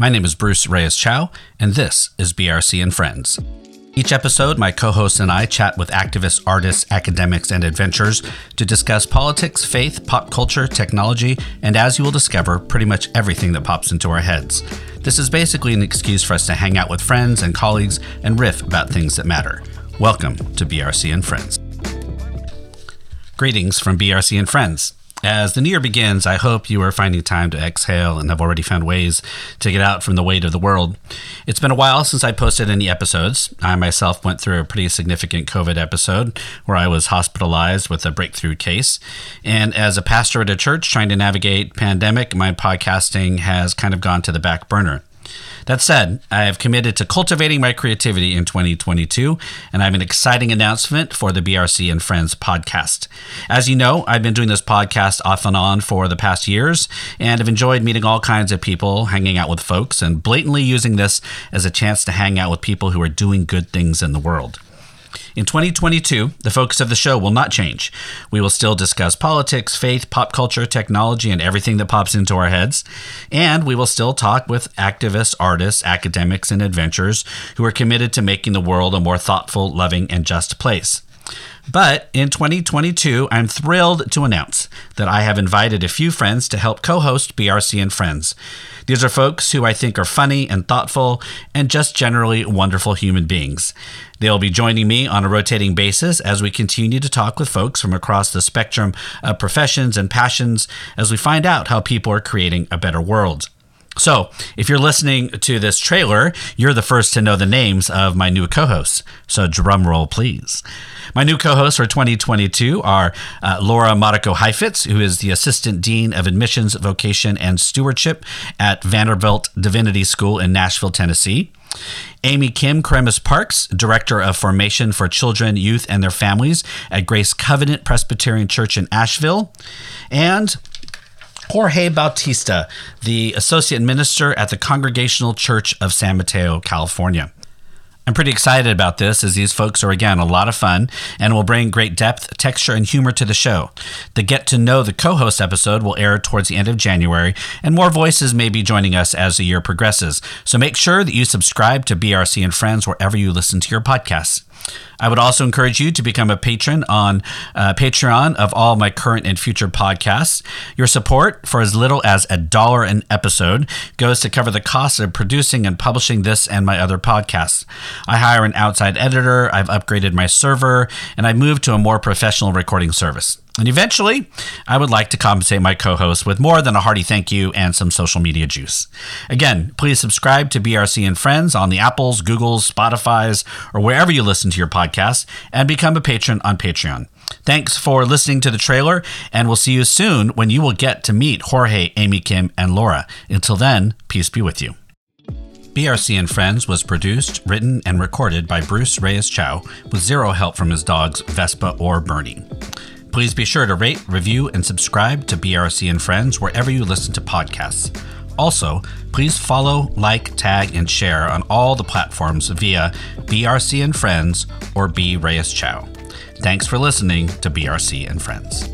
My name is Bruce Reyes Chow, and this is BRC and Friends. Each episode, my co hosts and I chat with activists, artists, academics, and adventurers to discuss politics, faith, pop culture, technology, and as you will discover, pretty much everything that pops into our heads. This is basically an excuse for us to hang out with friends and colleagues and riff about things that matter. Welcome to BRC and Friends. Greetings from BRC and Friends. As the new year begins, I hope you are finding time to exhale and have already found ways to get out from the weight of the world. It's been a while since I posted any episodes. I myself went through a pretty significant COVID episode where I was hospitalized with a breakthrough case. And as a pastor at a church trying to navigate pandemic, my podcasting has kind of gone to the back burner. That said, I have committed to cultivating my creativity in 2022, and I have an exciting announcement for the BRC and Friends podcast. As you know, I've been doing this podcast off and on for the past years and have enjoyed meeting all kinds of people, hanging out with folks, and blatantly using this as a chance to hang out with people who are doing good things in the world. In 2022, the focus of the show will not change. We will still discuss politics, faith, pop culture, technology, and everything that pops into our heads. And we will still talk with activists, artists, academics, and adventurers who are committed to making the world a more thoughtful, loving, and just place. But in 2022, I'm thrilled to announce that I have invited a few friends to help co host BRC and Friends. These are folks who I think are funny and thoughtful and just generally wonderful human beings. They'll be joining me on a rotating basis as we continue to talk with folks from across the spectrum of professions and passions as we find out how people are creating a better world. So, if you're listening to this trailer, you're the first to know the names of my new co hosts. So, drum roll, please. My new co hosts for 2022 are uh, Laura Mariko Cheifetz, who is the Assistant Dean of Admissions, Vocation, and Stewardship at Vanderbilt Divinity School in Nashville, Tennessee. Amy Kim Kremis Parks, Director of Formation for Children, Youth, and Their Families at Grace Covenant Presbyterian Church in Asheville. And Jorge Bautista, the Associate Minister at the Congregational Church of San Mateo, California. I'm pretty excited about this as these folks are, again, a lot of fun and will bring great depth, texture, and humor to the show. The Get to Know the co host episode will air towards the end of January, and more voices may be joining us as the year progresses. So make sure that you subscribe to BRC and Friends wherever you listen to your podcasts. I would also encourage you to become a patron on uh, Patreon of all my current and future podcasts. Your support for as little as a dollar an episode goes to cover the cost of producing and publishing this and my other podcasts. I hire an outside editor, I've upgraded my server, and I moved to a more professional recording service. And eventually, I would like to compensate my co host with more than a hearty thank you and some social media juice. Again, please subscribe to BRC and Friends on the Apples, Googles, Spotify's, or wherever you listen to your podcasts, and become a patron on Patreon. Thanks for listening to the trailer, and we'll see you soon when you will get to meet Jorge, Amy Kim, and Laura. Until then, peace be with you. BRC and Friends was produced, written, and recorded by Bruce Reyes Chow with zero help from his dogs Vespa or Bernie. Please be sure to rate, review, and subscribe to BRC and Friends wherever you listen to podcasts. Also, please follow, like, tag, and share on all the platforms via BRC and Friends or B Reyes Chow. Thanks for listening to BRC and Friends.